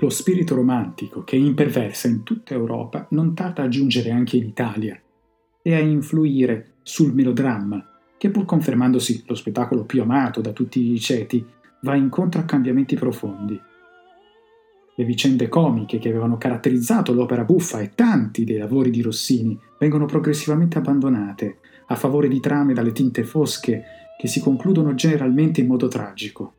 lo spirito romantico che imperversa in tutta Europa non tarda a giungere anche in Italia e a influire sul melodramma, che pur confermandosi lo spettacolo più amato da tutti i ceti, va incontro a cambiamenti profondi. Le vicende comiche che avevano caratterizzato l'opera buffa e tanti dei lavori di Rossini vengono progressivamente abbandonate a favore di trame dalle tinte fosche che si concludono generalmente in modo tragico.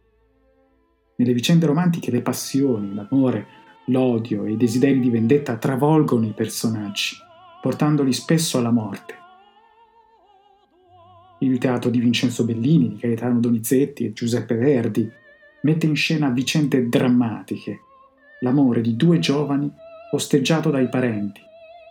Nelle vicende romantiche le passioni, l'amore, l'odio e i desideri di vendetta travolgono i personaggi, portandoli spesso alla morte. Il teatro di Vincenzo Bellini, di Gaetano Donizetti e Giuseppe Verdi mette in scena vicende drammatiche, l'amore di due giovani osteggiato dai parenti,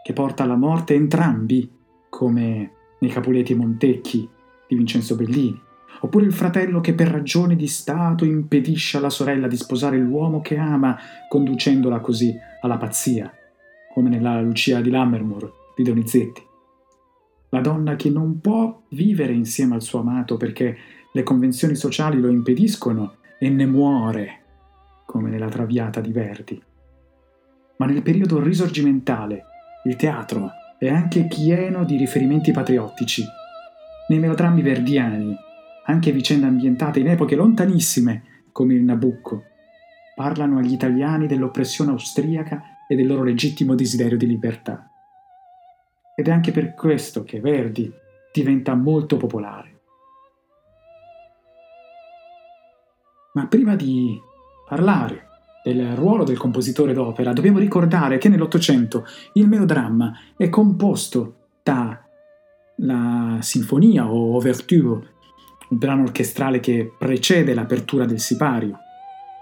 che porta alla morte entrambi, come nei Capuleti e Montecchi di Vincenzo Bellini, oppure il fratello che per ragioni di Stato impedisce alla sorella di sposare l'uomo che ama, conducendola così alla pazzia, come nella Lucia di Lammermoor di Donizetti. La donna che non può vivere insieme al suo amato perché le convenzioni sociali lo impediscono e ne muore, come nella Traviata di Verdi. Ma nel periodo risorgimentale il teatro è anche pieno di riferimenti patriottici. Nei melodrammi verdiani anche vicende ambientate in epoche lontanissime, come il Nabucco, parlano agli italiani dell'oppressione austriaca e del loro legittimo desiderio di libertà. Ed è anche per questo che Verdi diventa molto popolare. Ma prima di parlare del ruolo del compositore d'opera, dobbiamo ricordare che nell'Ottocento il melodramma è composto da la sinfonia o ouverture un brano orchestrale che precede l'apertura del sipario,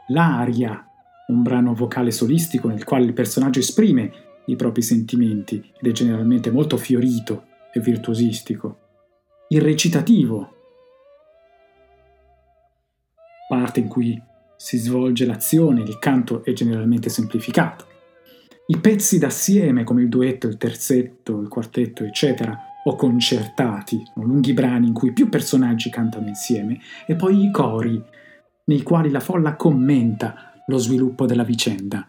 l'aria, un brano vocale solistico nel quale il personaggio esprime i propri sentimenti ed è generalmente molto fiorito e virtuosistico, il recitativo, parte in cui si svolge l'azione, il canto è generalmente semplificato. I pezzi d'assieme come il duetto, il terzetto, il quartetto, eccetera, o concertati, lunghi brani in cui più personaggi cantano insieme, e poi i cori, nei quali la folla commenta lo sviluppo della vicenda.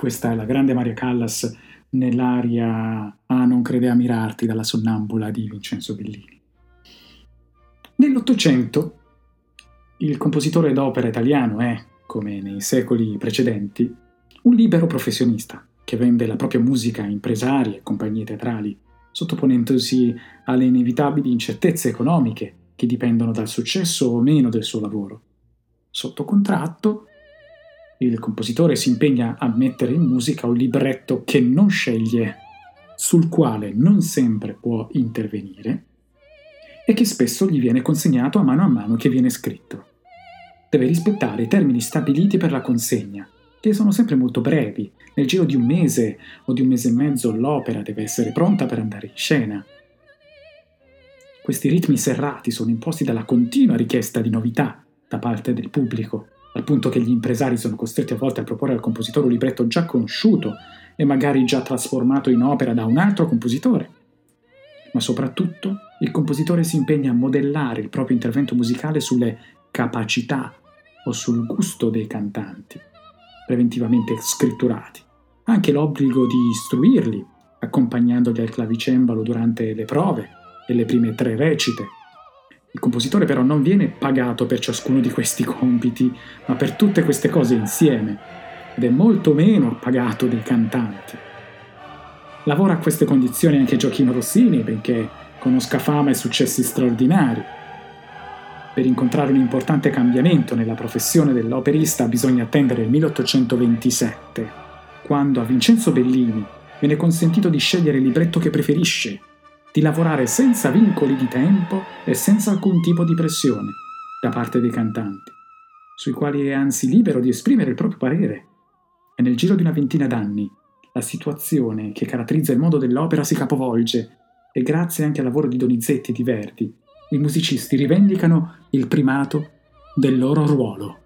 Questa è la grande Maria Callas nell'aria Ah non crede a mirarti dalla sonnambula di Vincenzo Bellini. Nell'Ottocento il compositore d'opera italiano è, come nei secoli precedenti, un libero professionista che vende la propria musica a impresari e compagnie teatrali, sottoponendosi alle inevitabili incertezze economiche che dipendono dal successo o meno del suo lavoro. Sotto contratto il compositore si impegna a mettere in musica un libretto che non sceglie, sul quale non sempre può intervenire e che spesso gli viene consegnato a mano a mano che viene scritto. Deve rispettare i termini stabiliti per la consegna, che sono sempre molto brevi. Nel giro di un mese o di un mese e mezzo l'opera deve essere pronta per andare in scena. Questi ritmi serrati sono imposti dalla continua richiesta di novità da parte del pubblico al punto che gli impresari sono costretti a volte a proporre al compositore un libretto già conosciuto e magari già trasformato in opera da un altro compositore. Ma soprattutto il compositore si impegna a modellare il proprio intervento musicale sulle capacità o sul gusto dei cantanti, preventivamente scritturati. Anche l'obbligo di istruirli, accompagnandoli al clavicembalo durante le prove e le prime tre recite il compositore però non viene pagato per ciascuno di questi compiti, ma per tutte queste cose insieme, ed è molto meno pagato dei cantanti. Lavora a queste condizioni anche Giochino Rossini, benché conosca fama e successi straordinari. per incontrare un importante cambiamento nella professione dell'operista bisogna attendere il 1827, quando a Vincenzo Bellini viene consentito di scegliere il libretto che preferisce, di lavorare senza vincoli di tempo e senza alcun tipo di pressione da parte dei cantanti, sui quali è anzi libero di esprimere il proprio parere. E nel giro di una ventina d'anni la situazione che caratterizza il mondo dell'opera si capovolge e grazie anche al lavoro di Donizetti e di Verdi i musicisti rivendicano il primato del loro ruolo.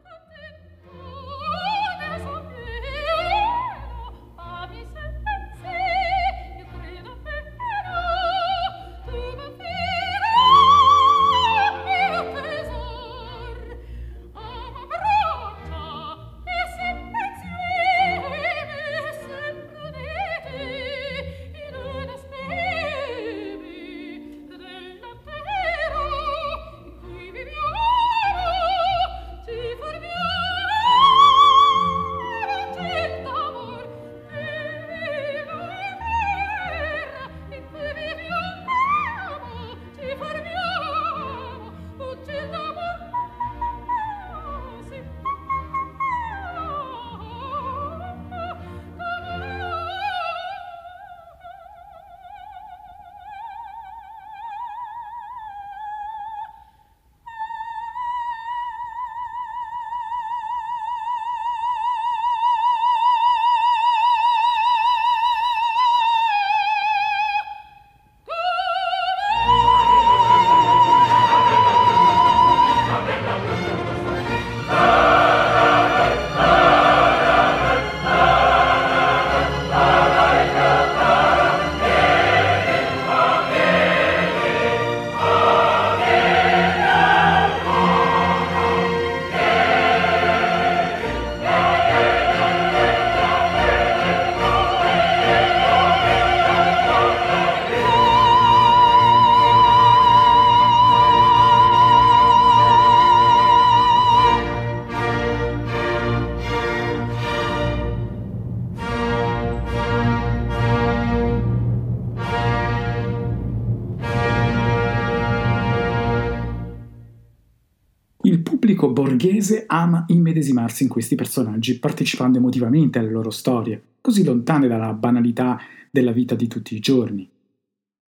Ama immedesimarsi in questi personaggi, partecipando emotivamente alle loro storie, così lontane dalla banalità della vita di tutti i giorni.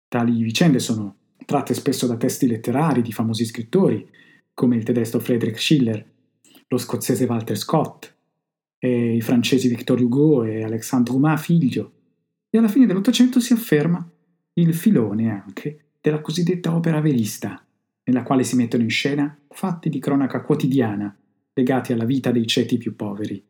Tali vicende sono tratte spesso da testi letterari di famosi scrittori, come il tedesco Friedrich Schiller, lo scozzese Walter Scott, e i francesi Victor Hugo e Alexandre Dumas figlio, e alla fine dell'Ottocento si afferma il filone anche della cosiddetta opera verista, nella quale si mettono in scena fatti di cronaca quotidiana legati alla vita dei ceti più poveri.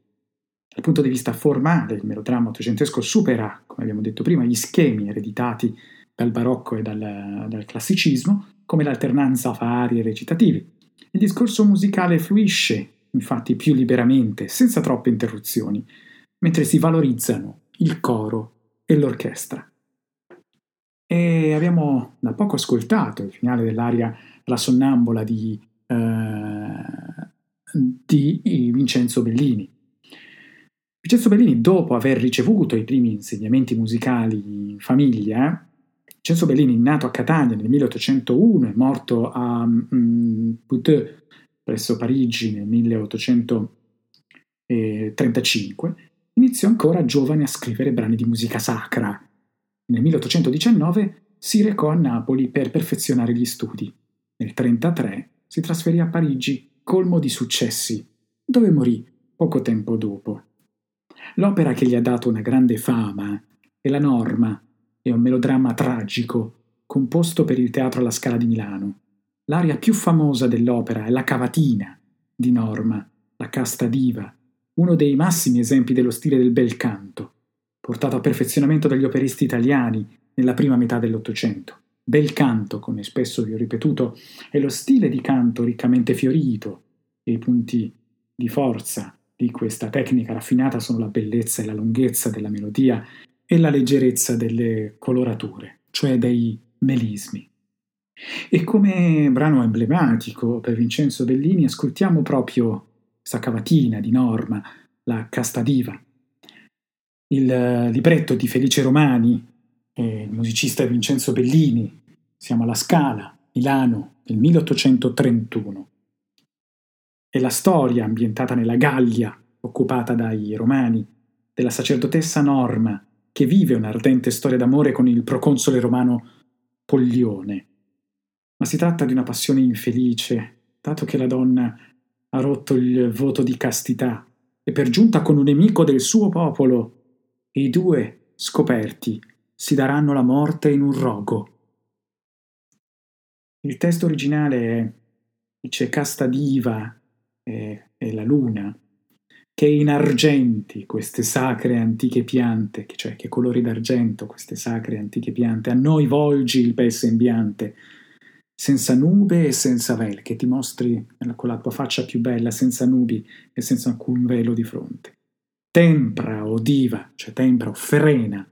Dal punto di vista formale, il melodramma ottocentesco supera, come abbiamo detto prima, gli schemi ereditati dal barocco e dal, dal classicismo, come l'alternanza fra arie recitativi. Il discorso musicale fluisce, infatti, più liberamente, senza troppe interruzioni, mentre si valorizzano il coro e l'orchestra. E abbiamo da poco ascoltato il finale dell'aria La sonnambola di eh, di Vincenzo Bellini. Vincenzo Bellini, dopo aver ricevuto i primi insegnamenti musicali in famiglia, Vincenzo Bellini, nato a Catania nel 1801 e morto a mm, Puteaux presso Parigi nel 1835, iniziò ancora giovane a scrivere brani di musica sacra. Nel 1819 si recò a Napoli per perfezionare gli studi. Nel 1933 si trasferì a Parigi colmo di successi, dove morì poco tempo dopo. L'opera che gli ha dato una grande fama è La Norma, è un melodramma tragico composto per il Teatro alla Scala di Milano. L'aria più famosa dell'opera è La Cavatina di Norma, la casta diva, uno dei massimi esempi dello stile del bel canto, portato a perfezionamento dagli operisti italiani nella prima metà dell'Ottocento. Bel canto, come spesso vi ho ripetuto, è lo stile di canto riccamente fiorito e i punti di forza di questa tecnica raffinata sono la bellezza e la lunghezza della melodia e la leggerezza delle colorature, cioè dei melismi. E come brano emblematico per Vincenzo Bellini ascoltiamo proprio questa cavatina di Norma, la Casta Diva. Il libretto di Felice Romani il musicista Vincenzo Bellini, siamo alla Scala, Milano, del 1831. è la storia ambientata nella Gallia, occupata dai Romani, della sacerdotessa Norma, che vive un'ardente storia d'amore con il proconsole romano Pollione. Ma si tratta di una passione infelice, dato che la donna ha rotto il voto di castità e per giunta con un nemico del suo popolo, e i due, scoperti, si daranno la morte in un rogo. Il testo originale dice casta diva e, e la luna, che in argenti queste sacre antiche piante, cioè che colori d'argento queste sacre antiche piante, a noi volgi il bel sembiante, senza nube e senza vel, che ti mostri con la tua faccia più bella, senza nubi e senza alcun velo di fronte. Tempra, o diva, cioè tempra, o frena,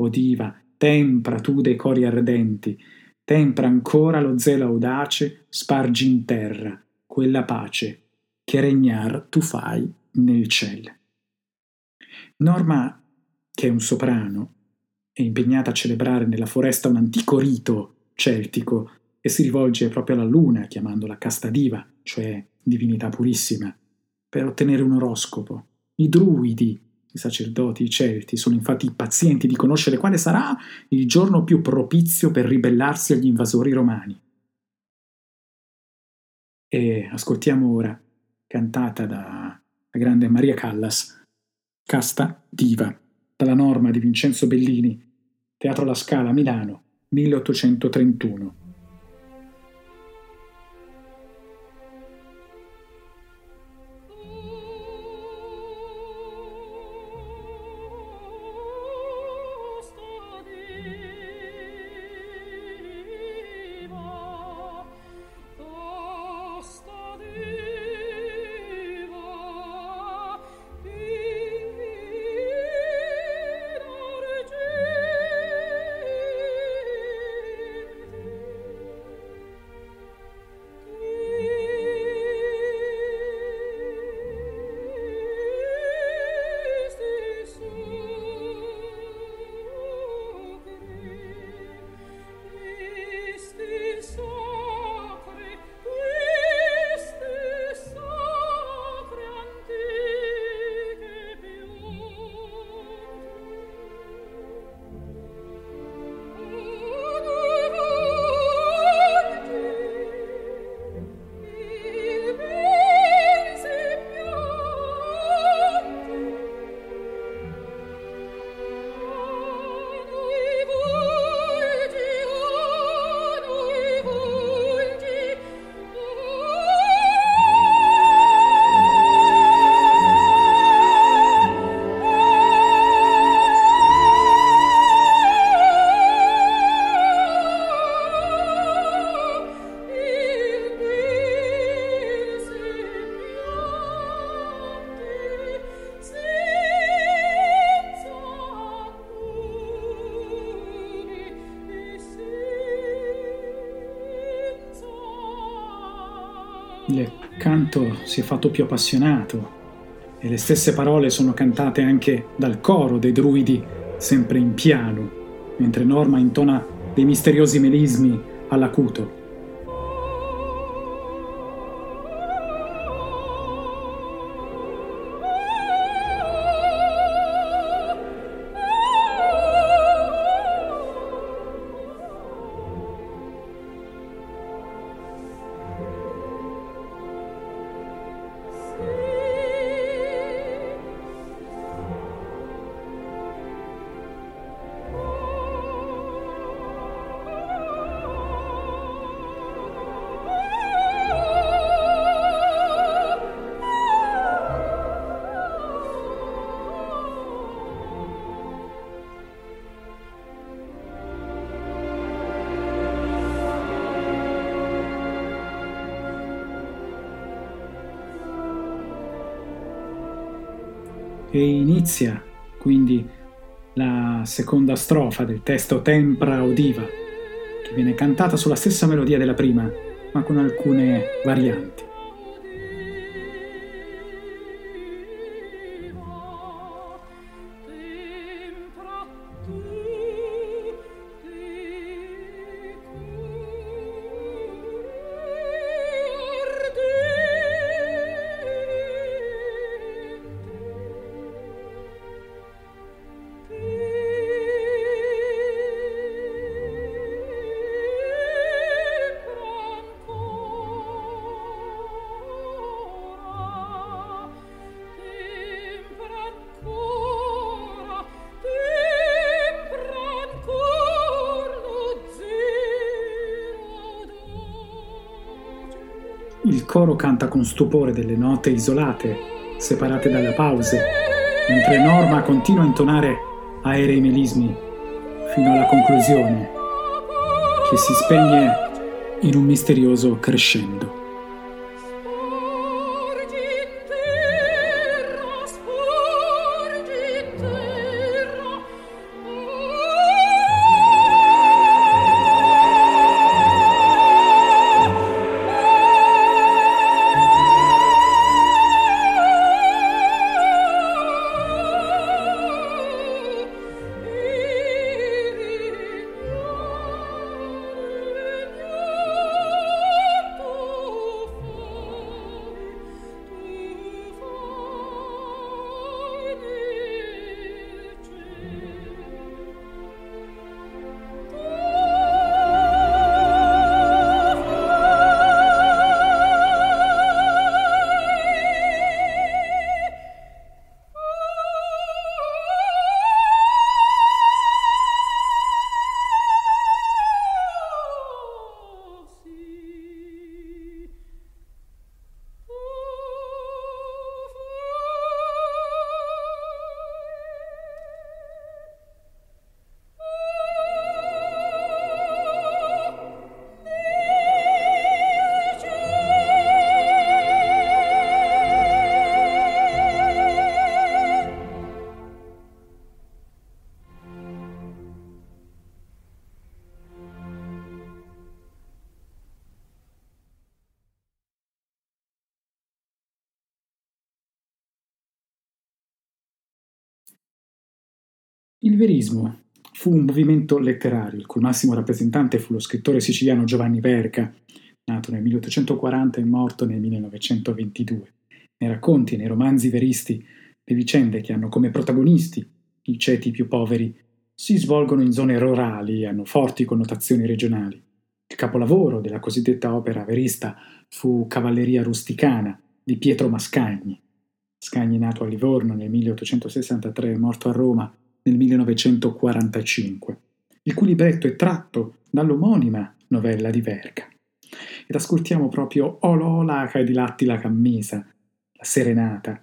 o diva, tempra tu dei cori ardenti, tempra ancora lo zelo audace, spargi in terra quella pace che regnar tu fai nel cielo. Norma, che è un soprano, è impegnata a celebrare nella foresta un antico rito celtico e si rivolge proprio alla luna, chiamandola casta diva, cioè divinità purissima, per ottenere un oroscopo. I druidi, i sacerdoti, i celti, sono infatti impazienti di conoscere quale sarà il giorno più propizio per ribellarsi agli invasori romani. E ascoltiamo ora, cantata da la grande Maria Callas, Casta Diva, dalla norma di Vincenzo Bellini, Teatro La Scala, Milano, 1831. Si è fatto più appassionato e le stesse parole sono cantate anche dal coro dei druidi, sempre in piano, mentre Norma intona dei misteriosi melismi all'acuto. Inizia quindi la seconda strofa del testo Tempra Odiva, che viene cantata sulla stessa melodia della prima, ma con alcune varianti. Coro canta con stupore delle note isolate, separate dalle pause, mentre Norma continua a intonare aerei melismi fino alla conclusione, che si spegne in un misterioso crescendo. Verismo fu un movimento letterario, il cui massimo rappresentante fu lo scrittore siciliano Giovanni Verga, nato nel 1840 e morto nel 1922. Nei racconti e nei romanzi veristi, le vicende che hanno come protagonisti i ceti più poveri si svolgono in zone rurali e hanno forti connotazioni regionali. Il capolavoro della cosiddetta opera verista fu Cavalleria rusticana di Pietro Mascagni. Mascagni nato a Livorno nel 1863 e morto a Roma nel 1945, il cui libretto è tratto dall'omonima novella di Verga. Ed ascoltiamo proprio Olola che di latti la cammisa, la serenata.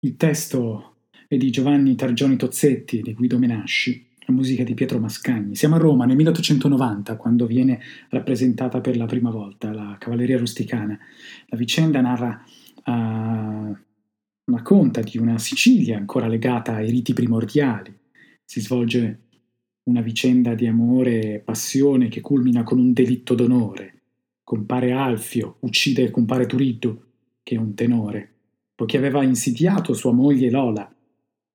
Il testo è di Giovanni Targioni Tozzetti e di Guido Menasci, la musica di Pietro Mascagni. Siamo a Roma nel 1890, quando viene rappresentata per la prima volta la cavalleria rusticana. La vicenda narra uh, racconta di una Sicilia ancora legata ai riti primordiali. Si svolge una vicenda di amore e passione che culmina con un delitto d'onore. Compare Alfio uccide compare Turiddu, che è un tenore, poiché aveva insidiato sua moglie Lola.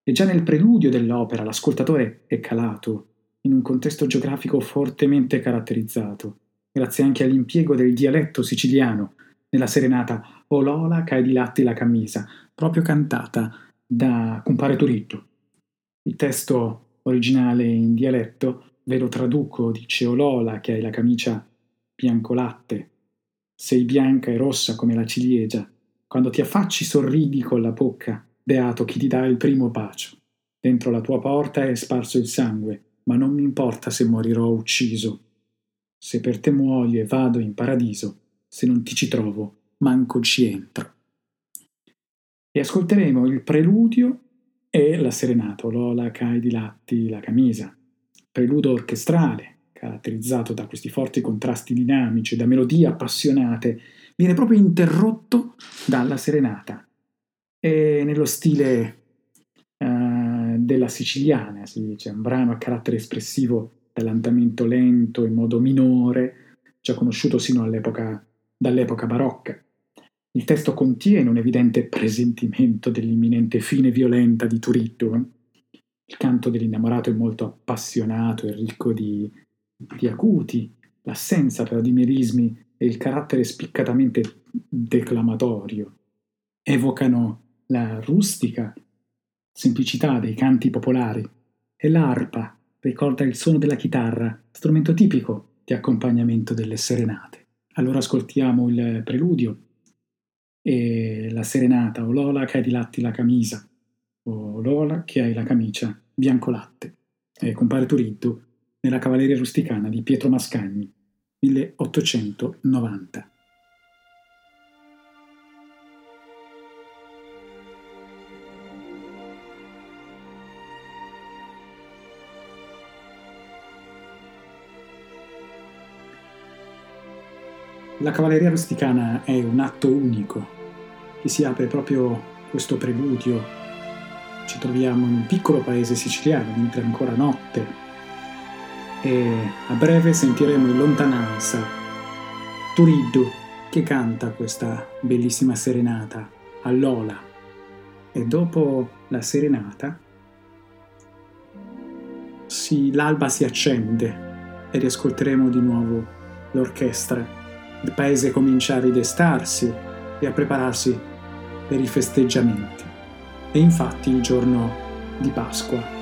E già nel preludio dell'opera l'ascoltatore è calato in un contesto geografico fortemente caratterizzato, grazie anche all'impiego del dialetto siciliano nella serenata O Lola cae di latti la camisa, proprio cantata da compare Turitto. Il testo originale in dialetto ve lo traduco, dice Olola che hai la camicia bianco latte, sei bianca e rossa come la ciliegia, quando ti affacci sorridi con la bocca, beato chi ti dà il primo bacio. Dentro la tua porta è sparso il sangue, ma non mi importa se morirò ucciso. Se per te muoio e vado in paradiso, se non ti ci trovo, manco ci entro e ascolteremo il preludio e la serenata, Lola cai di latti la camisa, preludio orchestrale, caratterizzato da questi forti contrasti dinamici, da melodie appassionate, viene proprio interrotto dalla serenata. E nello stile uh, della siciliana, si dice, un brano a carattere espressivo dall'andamento lento in modo minore, già conosciuto sino all'epoca, dall'epoca barocca. Il testo contiene un evidente presentimento dell'imminente fine violenta di Turitto. Il canto dell'innamorato è molto appassionato e ricco di, di acuti, l'assenza però di merismi e il carattere spiccatamente declamatorio evocano la rustica semplicità dei canti popolari e l'arpa ricorda il suono della chitarra, strumento tipico di accompagnamento delle serenate. Allora ascoltiamo il preludio e la serenata, o Lola che hai di latte la camisa, o Lola che hai la camicia bianco latte. E eh, compare Turiddu nella Cavalleria Rusticana di Pietro Mascagni, 1890. La cavalleria rusticana è un atto unico che si apre proprio questo preludio. Ci troviamo in un piccolo paese siciliano, mentre è ancora notte, e a breve sentiremo in lontananza Turiddu che canta questa bellissima serenata a Lola. E dopo la serenata si, l'alba si accende e riascolteremo di nuovo l'orchestra il paese comincia a ridestarsi e a prepararsi per i festeggiamenti. E infatti il giorno di Pasqua